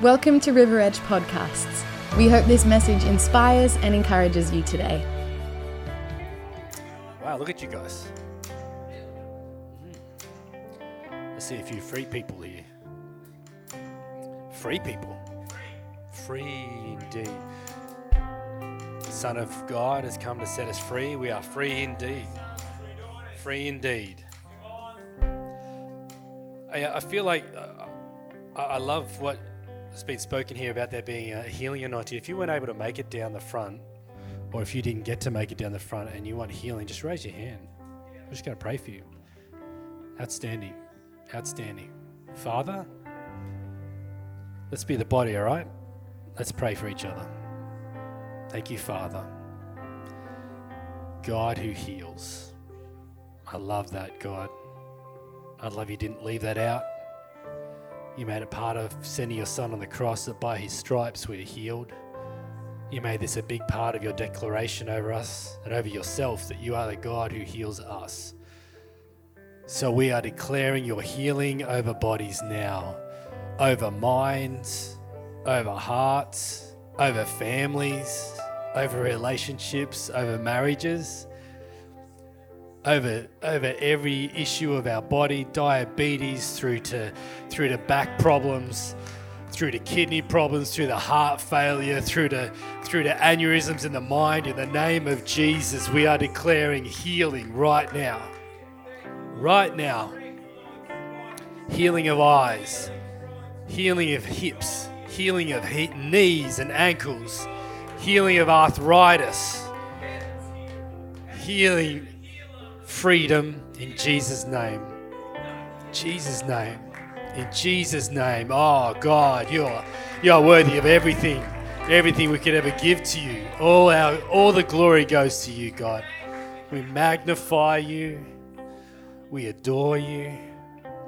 Welcome to River Edge Podcasts. We hope this message inspires and encourages you today. Wow, look at you guys. I see a few free people here. Free people. Free indeed. The Son of God has come to set us free. We are free indeed. Free indeed. I, I feel like uh, I I love what has been spoken here about there being a healing anointing. If you weren't able to make it down the front, or if you didn't get to make it down the front and you want healing, just raise your hand. We're just going to pray for you. Outstanding. Outstanding. Father, let's be the body, all right? Let's pray for each other. Thank you, Father. God who heals. I love that, God. I love you didn't leave that out. You made it part of sending your son on the cross that by his stripes we are healed. You made this a big part of your declaration over us and over yourself that you are the God who heals us. So we are declaring your healing over bodies now, over minds, over hearts, over families, over relationships, over marriages, over over every issue of our body, diabetes through to through to back problems, through to kidney problems, through to heart failure, through to through to aneurysms in the mind. In the name of Jesus, we are declaring healing right now. Right now. Healing of eyes, healing of hips, healing of he- knees and ankles, healing of arthritis, healing freedom in Jesus' name. Jesus' name. In Jesus' name. Oh God, you're you're worthy of everything. Everything we could ever give to you. All our all the glory goes to you, God. We magnify you. We adore you.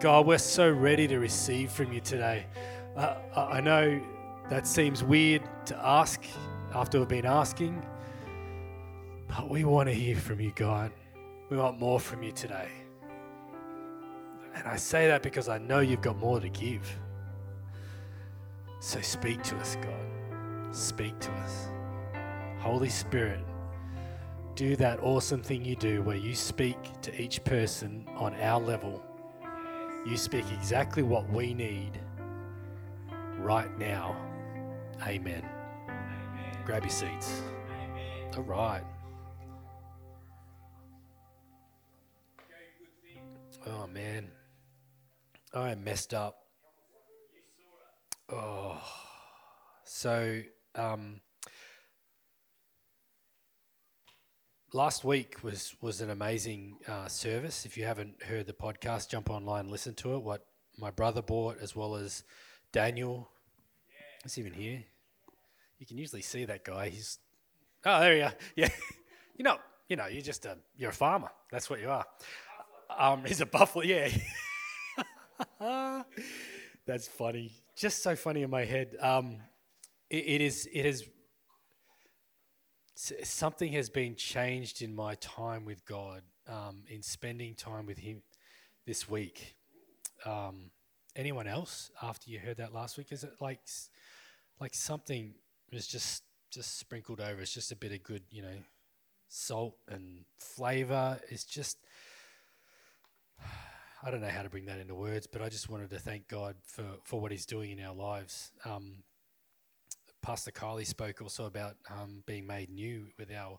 God, we're so ready to receive from you today. Uh, I I know that seems weird to ask after we've been asking, but we want to hear from you, God. We want more from you today. And I say that because I know you've got more to give. So speak to us, God. Speak to us. Holy Spirit, do that awesome thing you do where you speak to each person on our level. You speak exactly what we need right now. Amen. Grab your seats. All right. Oh man, I messed up. Oh, so um, last week was was an amazing uh, service. If you haven't heard the podcast, jump online, listen to it. What my brother bought, as well as Daniel, is even here. You can usually see that guy. He's oh, there you are. Yeah, you know, you know, you're just a you're a farmer. That's what you are. Um, he's a buffalo. Yeah. That's funny. Just so funny in my head. Um, it, it is. It is. Something has been changed in my time with God, um, in spending time with Him this week. Um, anyone else after you heard that last week? Is it like, like something was just just sprinkled over? It's just a bit of good, you know, salt and flavor. It's just. I don't know how to bring that into words, but I just wanted to thank God for, for what He's doing in our lives. Um, Pastor Kylie spoke also about um, being made new with our,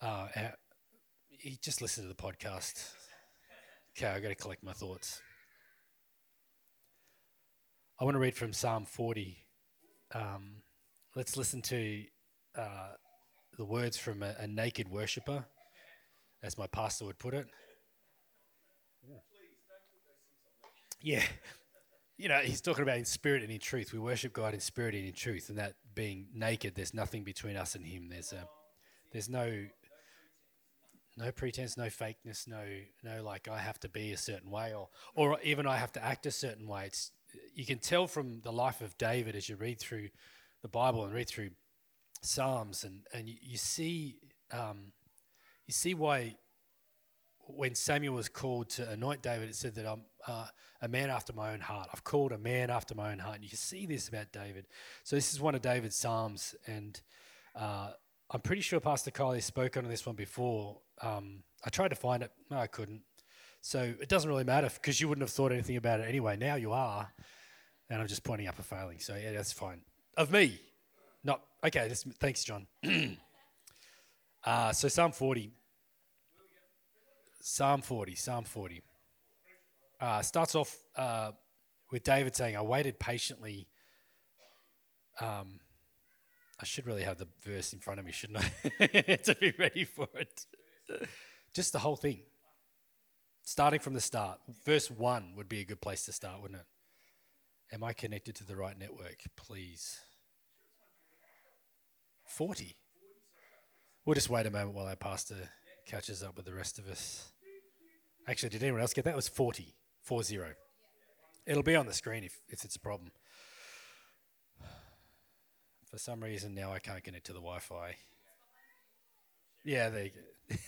uh, our. He just listened to the podcast. Okay, I got to collect my thoughts. I want to read from Psalm 40. Um, let's listen to uh, the words from a, a naked worshiper, as my pastor would put it. Yeah. You know, he's talking about in spirit and in truth. We worship God in spirit and in truth, and that being naked, there's nothing between us and Him. There's a, there's no, no pretense, no fakeness, no, no like I have to be a certain way, or, or even I have to act a certain way. It's, you can tell from the life of David as you read through the Bible and read through Psalms, and and you, you see, um, you see why when Samuel was called to anoint David, it said that I'm uh, a man after my own heart. I've called a man after my own heart. And you can see this about David. So this is one of David's psalms, and uh, I'm pretty sure Pastor Kylie spoke on this one before. Um, I tried to find it, no, I couldn't. So it doesn't really matter because you wouldn't have thought anything about it anyway. Now you are, and I'm just pointing up a failing. So yeah, that's fine. Of me, not okay. Just, thanks, John. uh, so Psalm 40. Psalm 40. Psalm 40. Uh, starts off uh, with David saying, "I waited patiently." Um, I should really have the verse in front of me, shouldn't I, to be ready for it. Just the whole thing starting from the start, verse 1 would be a good place to start, wouldn't it? Am I connected to the right network? Please. 40. We'll just wait a moment while our pastor catches up with the rest of us. Actually, did anyone else get that? It was 40. 4 0. It'll be on the screen if, if it's a problem. For some reason, now I can't connect to the Wi Fi. Yeah, there you go.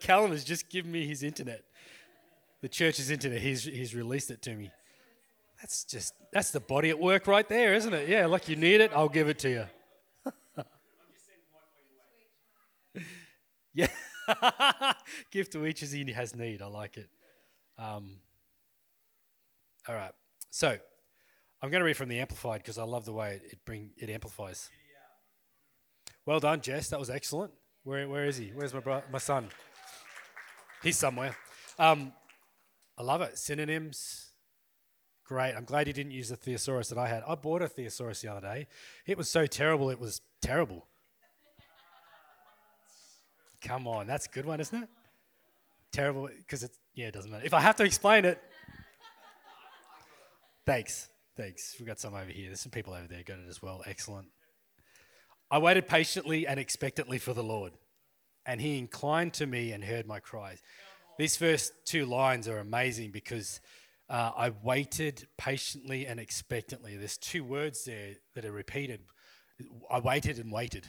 Callum has just given me his internet. The church's internet. He's he's released it to me. That's just that's the body at work right there, isn't it? Yeah, like you need it, I'll give it to you. yeah. give to each as he has need. I like it. Um, all right. So I'm going to read from the Amplified because I love the way it, bring it amplifies. Well done, Jess. That was excellent. Where where is he? Where's my bro- my son? He's somewhere. Um, I love it. Synonyms. Great. I'm glad you didn't use the thesaurus that I had. I bought a thesaurus the other day. It was so terrible, it was terrible. Come on, that's a good one, isn't it? Terrible, because it's, yeah, it doesn't matter. If I have to explain it, thanks. Thanks. We've got some over here. There's some people over there got it as well. Excellent. I waited patiently and expectantly for the Lord and he inclined to me and heard my cries. These first two lines are amazing because uh, I waited patiently and expectantly. There's two words there that are repeated. I waited and waited.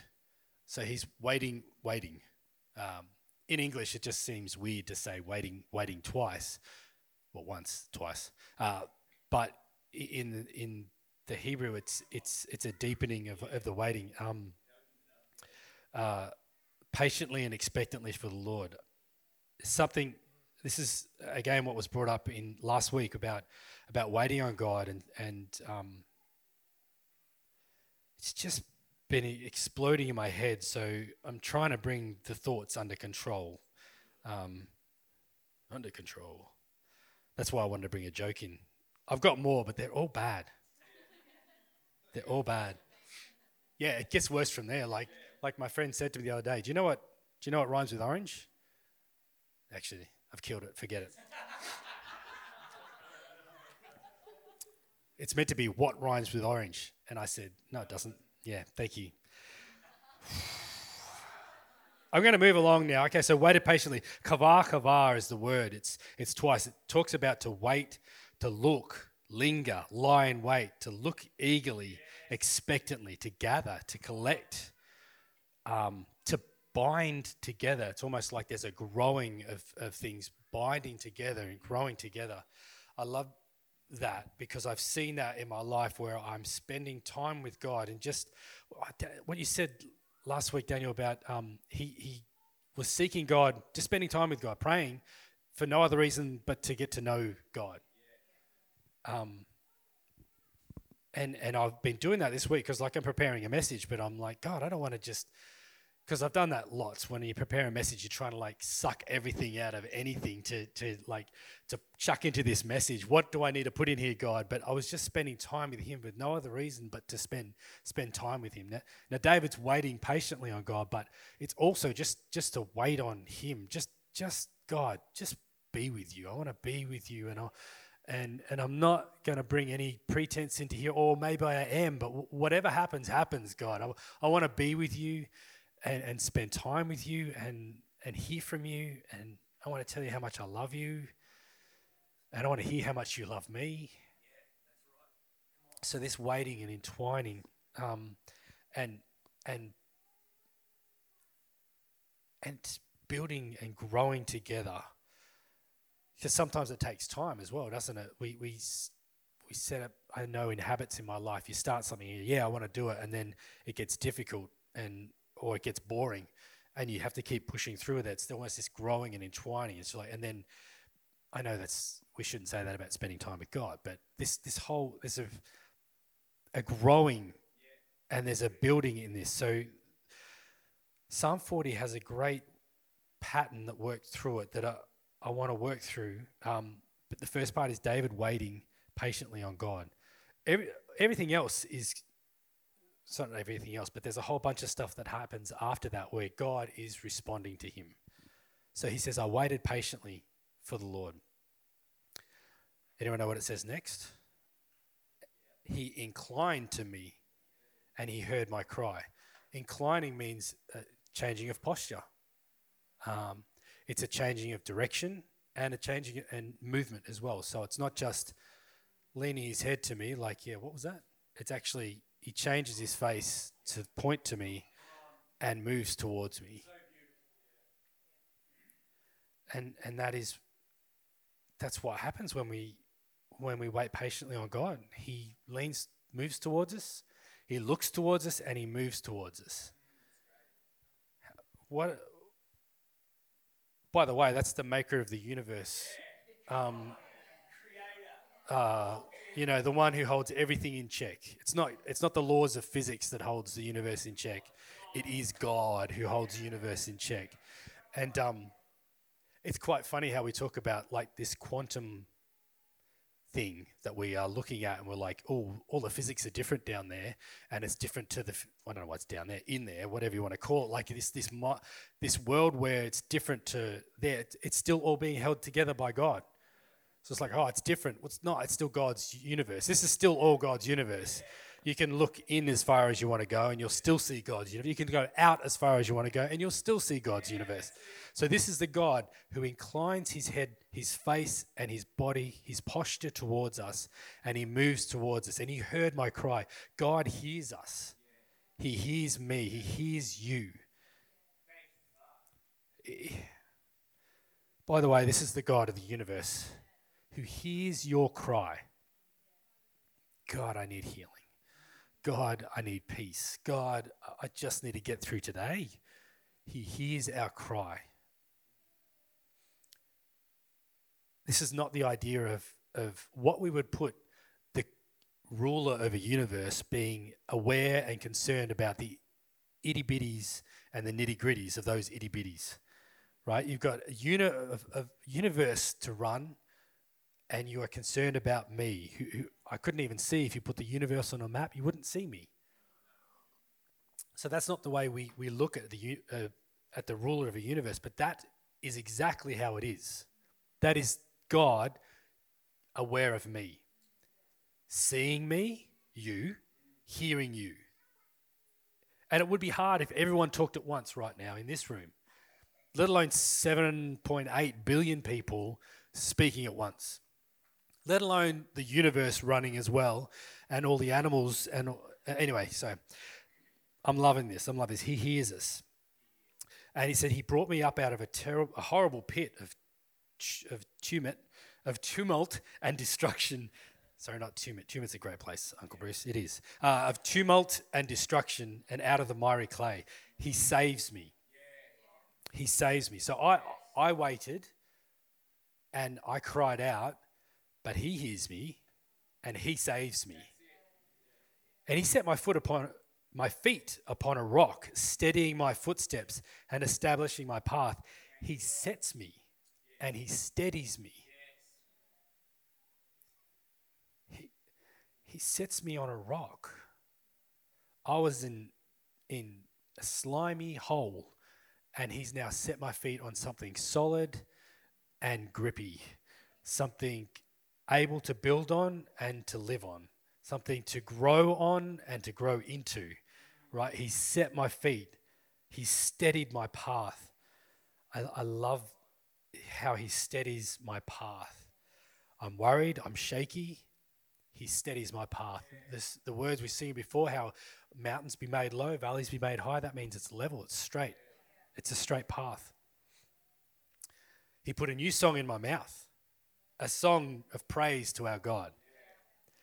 So he's waiting, waiting. Um, in English, it just seems weird to say waiting, waiting twice, well, once, twice. Uh, but in in the Hebrew, it's it's it's a deepening of, of the waiting. Um, uh, patiently and expectantly for the Lord. Something. This is again what was brought up in last week about about waiting on God and and um, it's just been exploding in my head. So I'm trying to bring the thoughts under control. Um, under control. That's why I wanted to bring a joke in. I've got more, but they're all bad. They're all bad. Yeah, it gets worse from there. Like like my friend said to me the other day, do you know what? Do you know what rhymes with orange? Actually, I've killed it. Forget it. it's meant to be what rhymes with orange, and I said no, it doesn't. Yeah, thank you. I'm going to move along now. Okay, so waited patiently. Kavar kavar is the word. It's it's twice. It talks about to wait, to look, linger, lie in wait, to look eagerly, expectantly, to gather, to collect um, to bind together. It's almost like there's a growing of, of things binding together and growing together. I love that because I've seen that in my life where I'm spending time with God and just what you said last week, Daniel, about um, he, he was seeking God, just spending time with God, praying for no other reason but to get to know God. Um, and and I've been doing that this week because like I'm preparing a message, but I'm like, God, I don't want to just because I've done that lots. When you prepare a message, you're trying to like suck everything out of anything to to like to chuck into this message. What do I need to put in here, God? But I was just spending time with Him with no other reason but to spend spend time with Him. Now, now David's waiting patiently on God, but it's also just just to wait on Him. Just just God, just be with you. I want to be with you, and I and and I'm not going to bring any pretense into here, or maybe I am, but whatever happens, happens, God. I, I want to be with you and, and spend time with you and, and hear from you. And I want to tell you how much I love you. And I want to hear how much you love me. So this waiting and entwining, um, and and and building and growing together. Because sometimes it takes time as well, doesn't it? We, we, we set up, I know in habits in my life, you start something, yeah, I want to do it, and then it gets difficult and or it gets boring, and you have to keep pushing through with it. It's almost this growing and entwining. It's like, and then I know that's we shouldn't say that about spending time with God, but this this whole there's a a growing and there's a building in this. So Psalm 40 has a great pattern that worked through it that I, I want to work through. Um, but the first part is David waiting patiently on God. Every, everything else is, it's not everything else, but there's a whole bunch of stuff that happens after that where God is responding to him. So he says, I waited patiently for the Lord. Anyone know what it says next? He inclined to me and he heard my cry. Inclining means changing of posture. Um, it's a changing of direction and a changing and movement as well. So it's not just leaning his head to me, like, yeah, what was that? It's actually, he changes his face to point to me and moves towards me. And, and that is, that's what happens when we, when we wait patiently on God. He leans, moves towards us, he looks towards us, and he moves towards us. What, by the way, that's the maker of the universe. Um, uh, you know, the one who holds everything in check. It's not, it's not the laws of physics that holds the universe in check. It is God who holds the universe in check. And um, it's quite funny how we talk about like this quantum thing that we are looking at and we're like, oh, all the physics are different down there and it's different to the, I don't know what's down there, in there, whatever you want to call it. Like this, this, this world where it's different to there, it's still all being held together by God. So it's like, oh, it's different. Well, it's not. It's still God's universe. This is still all God's universe. You can look in as far as you want to go and you'll still see God's universe. You can go out as far as you want to go and you'll still see God's universe. So this is the God who inclines his head, his face, and his body, his posture towards us, and he moves towards us. And he heard my cry. God hears us. He hears me. He hears you. By the way, this is the God of the universe who hears your cry. God, I need healing. God, I need peace. God, I just need to get through today. He hears our cry. This is not the idea of, of what we would put the ruler of a universe being aware and concerned about the itty bitties and the nitty gritties of those itty bitties, right? You've got a, uni- a, a universe to run and you are concerned about me, who, who, I couldn't even see if you put the universe on a map, you wouldn't see me. So that's not the way we, we look at the, uh, at the ruler of a universe, but that is exactly how it is. That is God aware of me, seeing me, you, hearing you. And it would be hard if everyone talked at once right now in this room, let alone 7.8 billion people speaking at once let alone the universe running as well and all the animals. And anyway, so I'm loving this. I'm loving this. He hears us. And he said, He brought me up out of a terrible, a horrible pit of, of tumult, of tumult and destruction. Sorry, not tumult. Tumult's a great place, Uncle Bruce. It is. Uh, of tumult and destruction and out of the miry clay. He saves me. He saves me. So I, I waited and I cried out but he hears me and he saves me. And he set my foot upon my feet upon a rock, steadying my footsteps and establishing my path. He sets me and he steadies me. He, he sets me on a rock. I was in, in a slimy hole, and he's now set my feet on something solid and grippy, something able to build on and to live on, something to grow on and to grow into, right? He set my feet, He steadied my path. I, I love how He steadies my path. I'm worried, I'm shaky. He steadies my path. This, the words we've seen before, how mountains be made low, valleys be made high, that means it's level, it's straight. It's a straight path. He put a new song in my mouth, a song of praise to our God.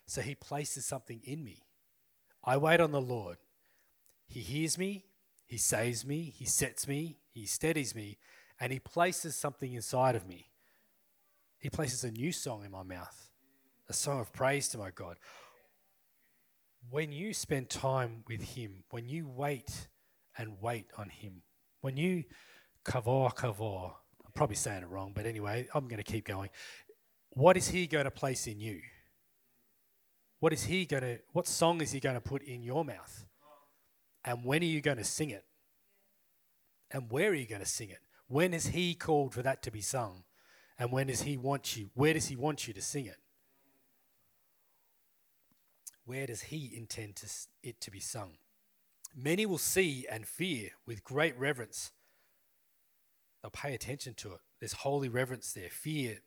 So he places something in me. I wait on the Lord. He hears me, he saves me, he sets me, he steadies me, and he places something inside of me. He places a new song in my mouth, a song of praise to my God. When you spend time with him, when you wait and wait on him, when you kavor kavor, I'm probably saying it wrong, but anyway, I'm going to keep going. What is he going to place in you? What is he going to, what song is he going to put in your mouth? And when are you going to sing it? And where are you going to sing it? When has he called for that to be sung? And when does he want you? Where does he want you to sing it? Where does he intend to, it to be sung? Many will see and fear with great reverence. They'll pay attention to it. There's holy reverence there. Fear,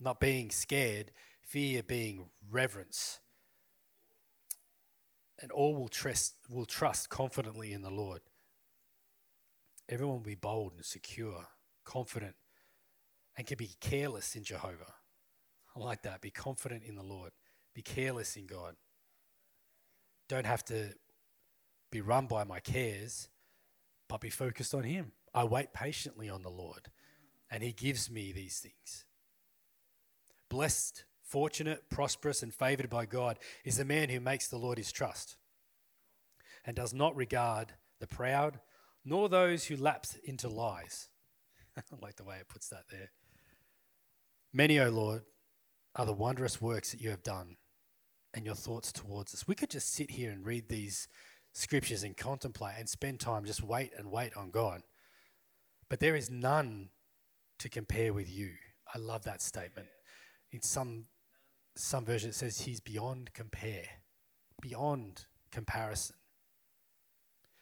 not being scared, fear being reverence and all will trust, will trust confidently in the Lord. Everyone will be bold and secure, confident, and can be careless in Jehovah. I like that. Be confident in the Lord. Be careless in God. Don't have to be run by my cares, but be focused on Him. I wait patiently on the Lord, and He gives me these things. Blessed fortunate, prosperous, and favored by God is the man who makes the Lord his trust and does not regard the proud nor those who lapse into lies. I like the way it puts that there. Many, O Lord, are the wondrous works that you have done and your thoughts towards us. We could just sit here and read these scriptures and contemplate and spend time just wait and wait on God. But there is none to compare with you. I love that statement. In some some version it says he's beyond compare, beyond comparison.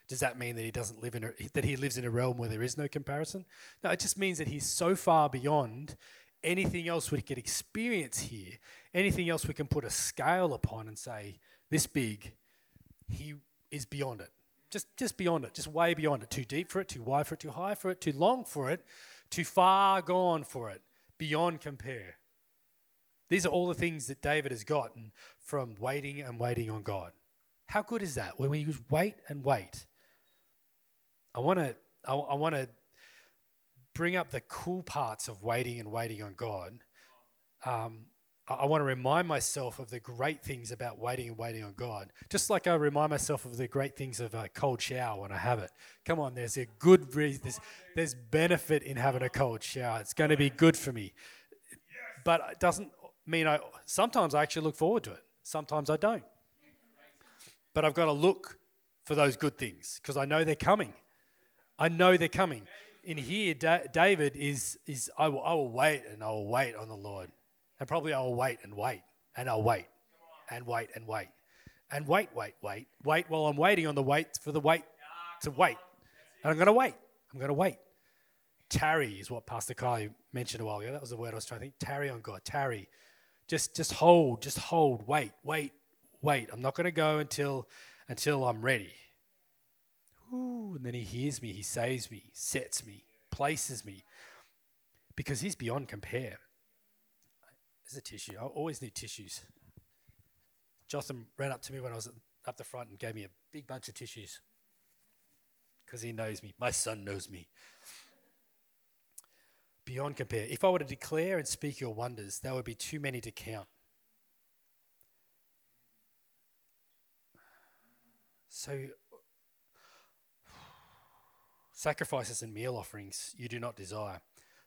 Does that mean that he doesn't live in a, that he lives in a realm where there is no comparison? No, it just means that he's so far beyond anything else we could experience here, anything else we can put a scale upon and say this big, he is beyond it. Just just beyond it, just way beyond it. Too deep for it, too wide for it, too high for it, too long for it, too far gone for it, beyond compare. These are all the things that David has gotten from waiting and waiting on God. How good is that? When we wait and wait. I want to I, I want to bring up the cool parts of waiting and waiting on God. Um, I, I want to remind myself of the great things about waiting and waiting on God. Just like I remind myself of the great things of a cold shower when I have it. Come on, there's a good reason. There's, there's benefit in having a cold shower. It's going to be good for me. But it doesn't mean I sometimes I actually look forward to it. Sometimes I don't. But I've got to look for those good things because I know they're coming. I know they're coming. In here, da- David is is I will, I will wait and I will wait on the Lord, and probably I will wait and wait and I'll wait and wait and wait and wait, wait, wait, wait while I'm waiting on the wait for the wait to wait, and I'm going to wait. I'm going to wait. Tarry is what Pastor Kyle mentioned a while ago. That was the word I was trying to think. Tarry on God. Tarry. Just just hold, just hold, wait, wait, wait. I'm not going to go until until I'm ready. Ooh, and then he hears me, he saves me, sets me, places me. Because he's beyond compare. There's a tissue. I always need tissues. Jotham ran up to me when I was up the front and gave me a big bunch of tissues. Because he knows me. My son knows me beyond compare. If I were to declare and speak your wonders, there would be too many to count. So, sacrifices and meal offerings you do not desire,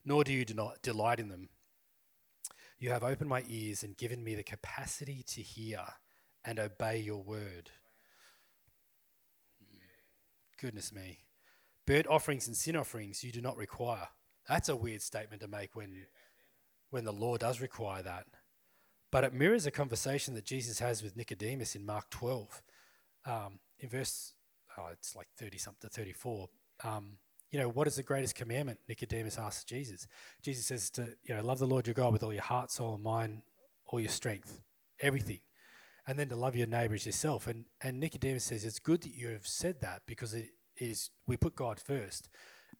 nor do you delight in them. You have opened my ears and given me the capacity to hear and obey your word. Goodness me. Burnt offerings and sin offerings you do not require. That's a weird statement to make when, when the law does require that. But it mirrors a conversation that Jesus has with Nicodemus in Mark 12. Um, in verse, oh, it's like 30 something to 34. Um, you know, what is the greatest commandment? Nicodemus asks Jesus. Jesus says to, you know, love the Lord your God with all your heart, soul, and mind, all your strength, everything. And then to love your neighbor as yourself. And, and Nicodemus says, it's good that you have said that because it is, we put God first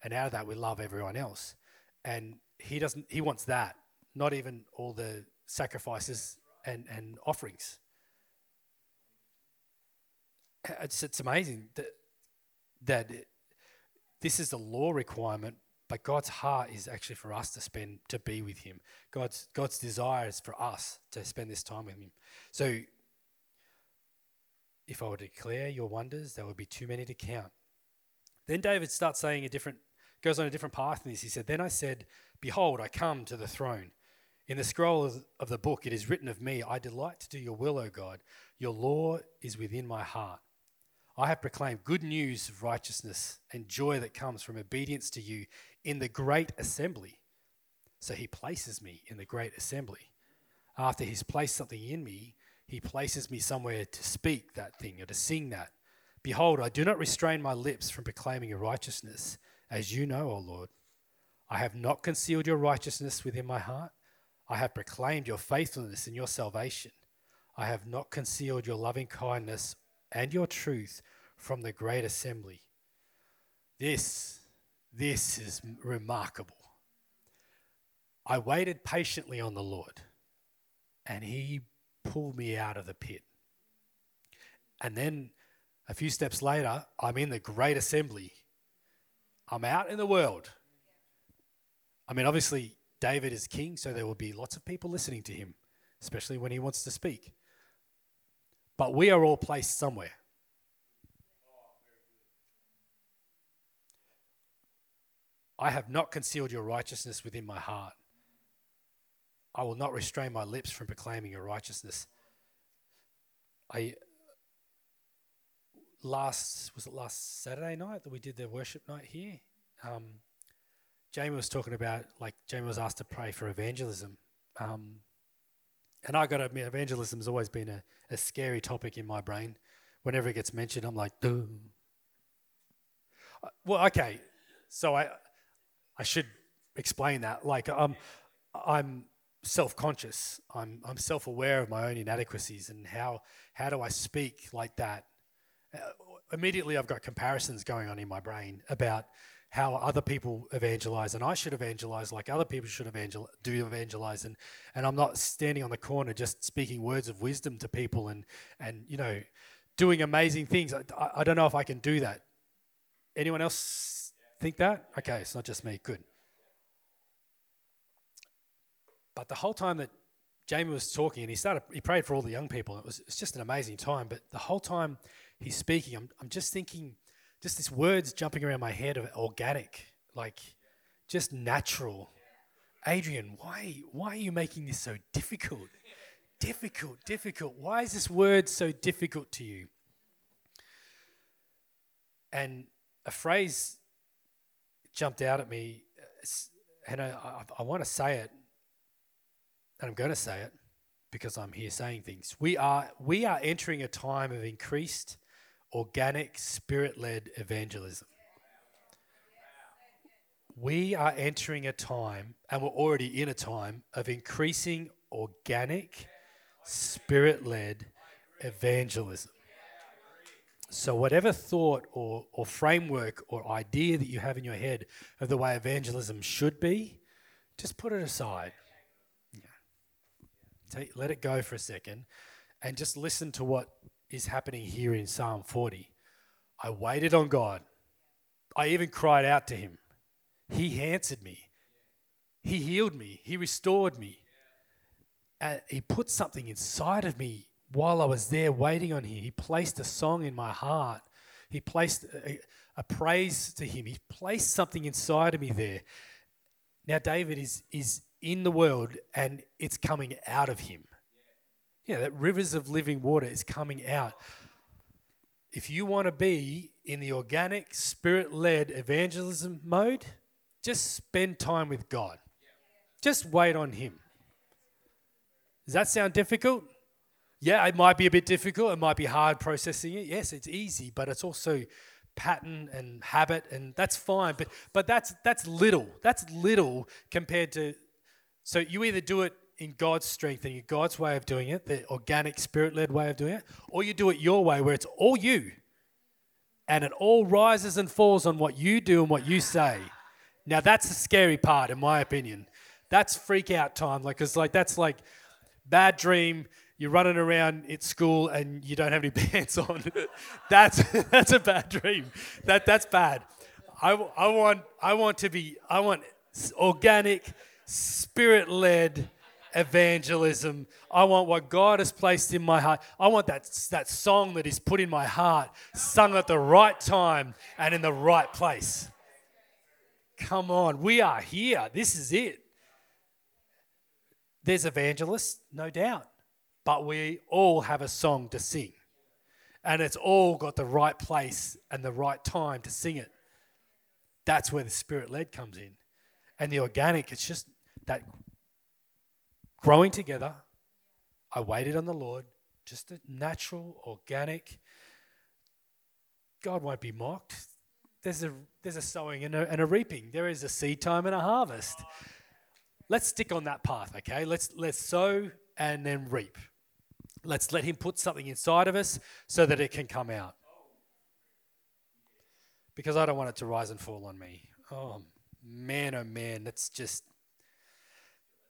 and out of that we love everyone else. And he doesn't he wants that, not even all the sacrifices and, and offerings. It's, it's amazing that, that it, this is the law requirement, but God's heart is actually for us to spend, to be with Him. God's, God's desire is for us to spend this time with Him. So, if I were to declare your wonders, there would be too many to count. Then David starts saying a different, goes on a different path in this. He said, Then I said, Behold, I come to the throne. In the scroll of the book, it is written of me, I delight to do your will, O God. Your law is within my heart. I have proclaimed good news of righteousness and joy that comes from obedience to you in the great assembly. So he places me in the great assembly. After he's placed something in me, he places me somewhere to speak that thing or to sing that. Behold, I do not restrain my lips from proclaiming your righteousness, as you know, O Lord. I have not concealed your righteousness within my heart. I have proclaimed your faithfulness and your salvation. I have not concealed your loving kindness and your truth from the great assembly. This, this is remarkable. I waited patiently on the Lord, and he pulled me out of the pit. And then a few steps later, I'm in the great assembly. I'm out in the world. I mean, obviously, David is king, so there will be lots of people listening to him, especially when he wants to speak. But we are all placed somewhere. I have not concealed your righteousness within my heart. I will not restrain my lips from proclaiming your righteousness. I last was it last Saturday night that we did the worship night here. Um, Jamie was talking about like Jamie was asked to pray for evangelism, um, and I got to admit, evangelism has always been a, a scary topic in my brain. Whenever it gets mentioned, I'm like, Duh. well, okay, so I I should explain that. Like, um, I'm self-conscious. I'm I'm self-aware of my own inadequacies and how how do I speak like that? Immediately, I've got comparisons going on in my brain about how other people evangelize and I should evangelize like other people should evangel do evangelize and and I'm not standing on the corner just speaking words of wisdom to people and and you know doing amazing things. I, I don't know if I can do that. Anyone else think that? Okay it's not just me. Good. But the whole time that Jamie was talking and he started he prayed for all the young people it was it's just an amazing time but the whole time he's speaking I'm I'm just thinking just these words jumping around my head of organic, like just natural. Adrian, why why are you making this so difficult? difficult, difficult. Why is this word so difficult to you? And a phrase jumped out at me, uh, and I, I, I want to say it, and I'm going to say it because I'm here saying things. We are we are entering a time of increased organic, spirit led evangelism. We are entering a time, and we're already in a time, of increasing organic, spirit led evangelism. So, whatever thought or, or framework or idea that you have in your head of the way evangelism should be, just put it aside. Yeah. Take, let it go for a second and just listen to what is happening here in Psalm 40. I waited on God. I even cried out to him. He answered me. He healed me. He restored me. And he put something inside of me while I was there waiting on him. He placed a song in my heart. He placed a, a praise to him. He placed something inside of me there. Now, David is, is in the world and it's coming out of him. Yeah, that rivers of living water is coming out. If you want to be in the organic, spirit led evangelism mode, just spend time with God. Just wait on Him. Does that sound difficult? Yeah, it might be a bit difficult. It might be hard processing it. Yes, it's easy, but it's also pattern and habit, and that's fine. But but that's that's little. That's little compared to. So you either do it in God's strength and in God's way of doing it, the organic, spirit led way of doing it, or you do it your way where it's all you and it all rises and falls on what you do and what you say. Now that's the scary part, in my opinion. That's freak out time. Like, cause like that's like bad dream. You're running around at school and you don't have any pants on. that's that's a bad dream. That that's bad. I, I want I want to be I want organic, spirit led evangelism. I want what God has placed in my heart. I want that, that song that He's put in my heart, sung at the right time and in the right place. Come on, we are here. This is it. There's evangelists, no doubt, but we all have a song to sing. And it's all got the right place and the right time to sing it. That's where the spirit led comes in. And the organic, it's just that growing together. I waited on the Lord, just a natural, organic. God won't be mocked. There's a, there's a sowing and a, and a reaping. There is a seed time and a harvest. Let's stick on that path, okay? Let's, let's sow and then reap. Let's let Him put something inside of us so that it can come out. Because I don't want it to rise and fall on me. Oh, man, oh, man, that's just,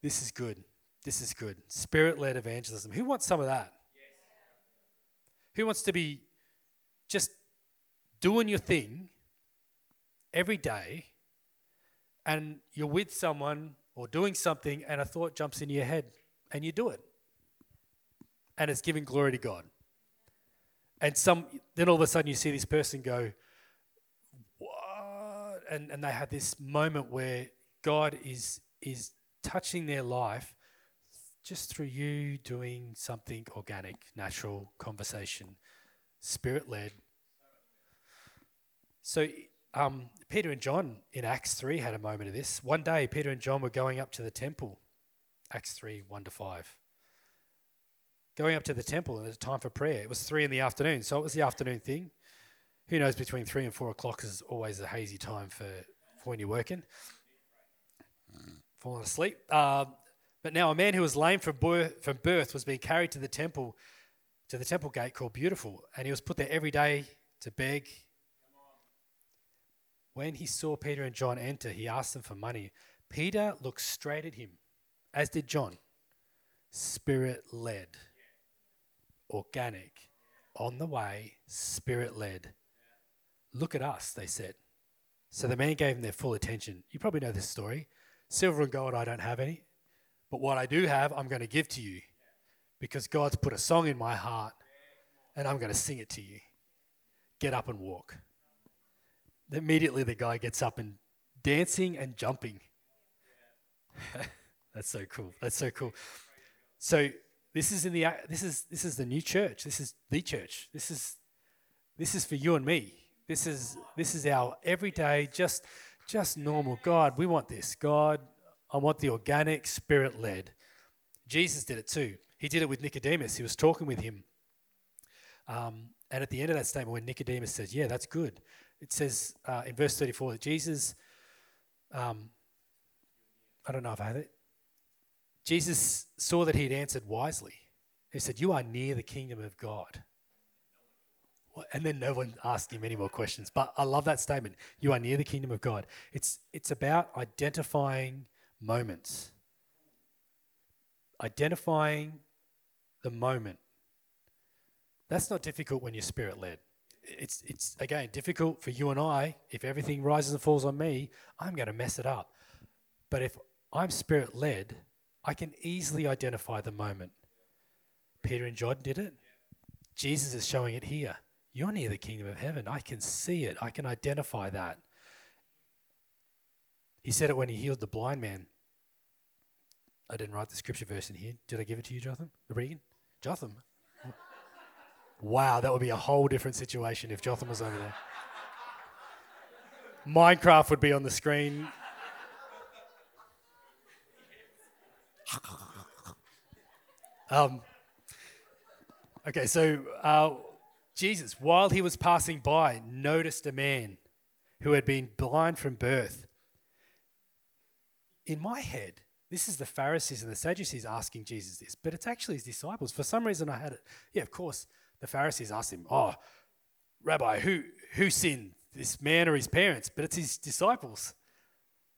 this is good. This is good. Spirit led evangelism. Who wants some of that? Who wants to be just doing your thing every day and you're with someone or doing something and a thought jumps in your head and you do it? And it's giving glory to God. And some then all of a sudden you see this person go, And and they have this moment where God is is touching their life just through you doing something organic, natural, conversation, spirit led. So, um, Peter and John in Acts 3 had a moment of this. One day, Peter and John were going up to the temple, Acts 3 1 to 5. Going up to the temple, and it was time for prayer. It was 3 in the afternoon, so it was the afternoon thing. Who knows, between 3 and 4 o'clock is always a hazy time for, for when you're working. Falling asleep. Uh, but now a man who was lame from birth, was being carried to the temple, to the temple gate called Beautiful, and he was put there every day to beg. When he saw Peter and John enter, he asked them for money. Peter looked straight at him, as did John. Spirit led, organic, on the way, spirit led. Look at us, they said. So the man gave them their full attention. You probably know this story. Silver and gold I don't have any. But what I do have, I'm going to give to you because God's put a song in my heart and I'm going to sing it to you. Get up and walk. Immediately, the guy gets up and dancing and jumping. That's so cool. That's so cool. So this is in the this is this is the new church. This is the church. This is this is for you and me. This is this is our everyday just just normal God. We want this. God, I want the organic, spirit led. Jesus did it too. He did it with Nicodemus. He was talking with him. Um, and at the end of that statement, when Nicodemus says, Yeah, that's good, it says uh, in verse 34 that Jesus, um, I don't know if I had it, Jesus saw that he'd answered wisely. He said, You are near the kingdom of God. And then no one asked him any more questions. But I love that statement. You are near the kingdom of God. It's, it's about identifying moments. Identifying the moment. That's not difficult when you're spirit led. It's, it's, again, difficult for you and I. If everything rises and falls on me, I'm going to mess it up. But if I'm spirit led, I can easily identify the moment. Peter and John did it. Jesus is showing it here. You're near the kingdom of heaven. I can see it. I can identify that. He said it when he healed the blind man. I didn't write the scripture verse in here. Did I give it to you, Jotham? The Regan? Jotham? Wow, that would be a whole different situation if Jotham was over there. Minecraft would be on the screen. Um, okay, so uh, Jesus, while he was passing by, noticed a man who had been blind from birth in my head, this is the Pharisees and the Sadducees asking Jesus this, but it's actually his disciples. For some reason, I had it. Yeah, of course, the Pharisees asked him, Oh, Rabbi, who, who sinned, this man or his parents? But it's his disciples.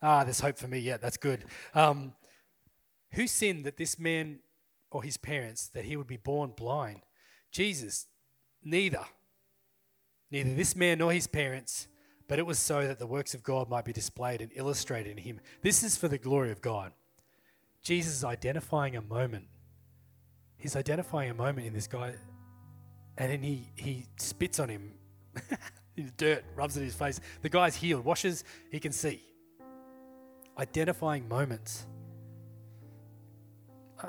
Ah, there's hope for me. Yeah, that's good. Um, who sinned that this man or his parents that he would be born blind? Jesus, neither. Neither this man nor his parents, but it was so that the works of God might be displayed and illustrated in him. This is for the glory of God. Jesus is identifying a moment. He's identifying a moment in this guy, and then he, he spits on him in the dirt, rubs it in his face. The guy's healed, washes, he can see. Identifying moments.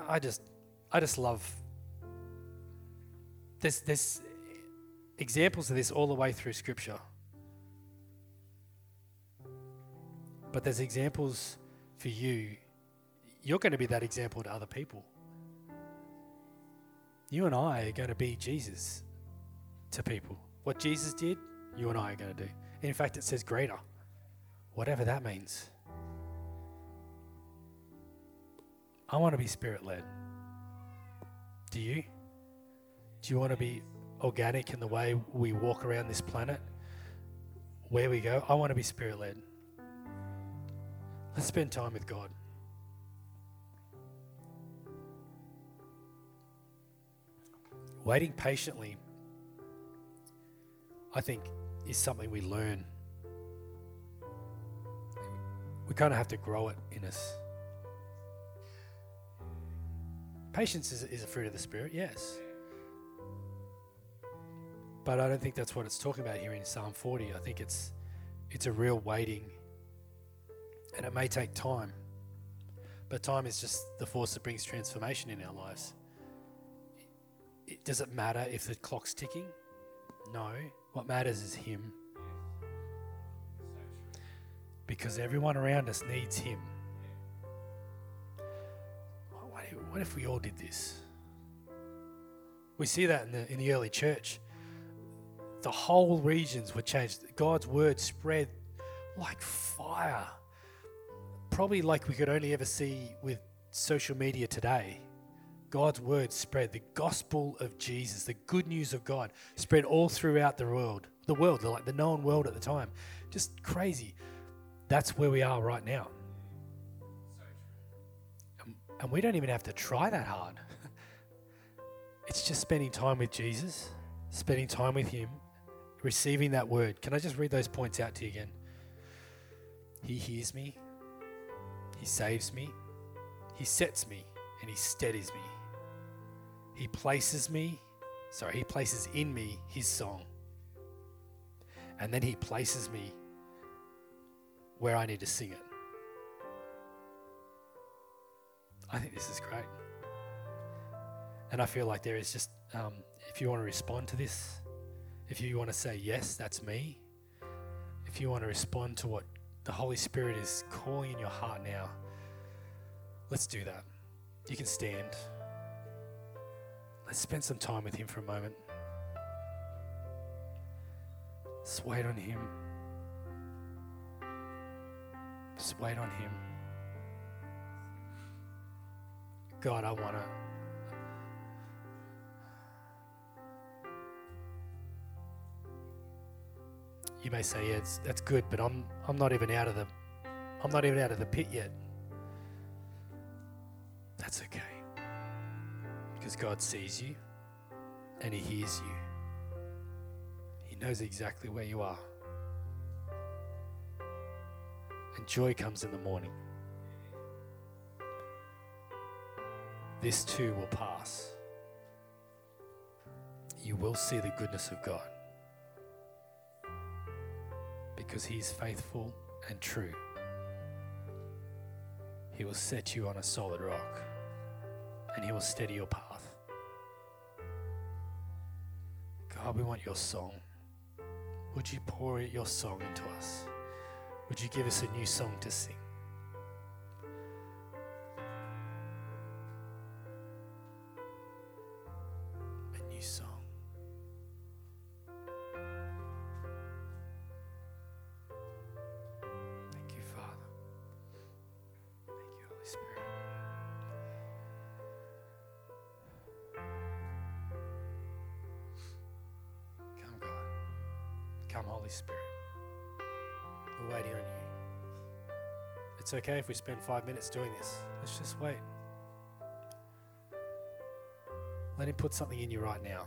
I just, I just love. There's, there's examples of this all the way through Scripture. But there's examples for you. You're going to be that example to other people. You and I are going to be Jesus to people. What Jesus did, you and I are going to do. In fact, it says greater, whatever that means. I want to be spirit led. Do you? Do you want to be organic in the way we walk around this planet? Where we go? I want to be spirit led. Let's spend time with God. Waiting patiently, I think, is something we learn. We kind of have to grow it in us. Patience is, is a fruit of the Spirit, yes. But I don't think that's what it's talking about here in Psalm 40. I think it's it's a real waiting. And it may take time. But time is just the force that brings transformation in our lives. It, does it matter if the clock's ticking? No. What matters is Him. Because everyone around us needs Him. What if we all did this? We see that in the, in the early church. The whole regions were changed. God's word spread like fire. Probably like we could only ever see with social media today. God's word spread. The gospel of Jesus, the good news of God, spread all throughout the world. The world, like the known world at the time. Just crazy. That's where we are right now. And we don't even have to try that hard. it's just spending time with Jesus, spending time with Him, receiving that word. Can I just read those points out to you again? He hears me, He saves me, He sets me, and He steadies me. He places me, sorry, He places in me His song. And then He places me where I need to sing it. I think this is great. And I feel like there is just, um, if you want to respond to this, if you want to say, yes, that's me, if you want to respond to what the Holy Spirit is calling in your heart now, let's do that. You can stand. Let's spend some time with Him for a moment. Just wait on Him. Just wait on Him. God, I want to. You may say, yeah, that's good, but I'm, I'm not even out of the, I'm not even out of the pit yet. That's okay. Because God sees you and He hears you. He knows exactly where you are. And joy comes in the morning. this too will pass. You will see the goodness of God because He is faithful and true. He will set you on a solid rock and He will steady your path. God, we want your song. Would you pour your song into us? Would you give us a new song to sing? Come, Holy Spirit. We're waiting on you. it's okay if we spend five minutes doing this. Let's just wait. Let Him put something in you right now.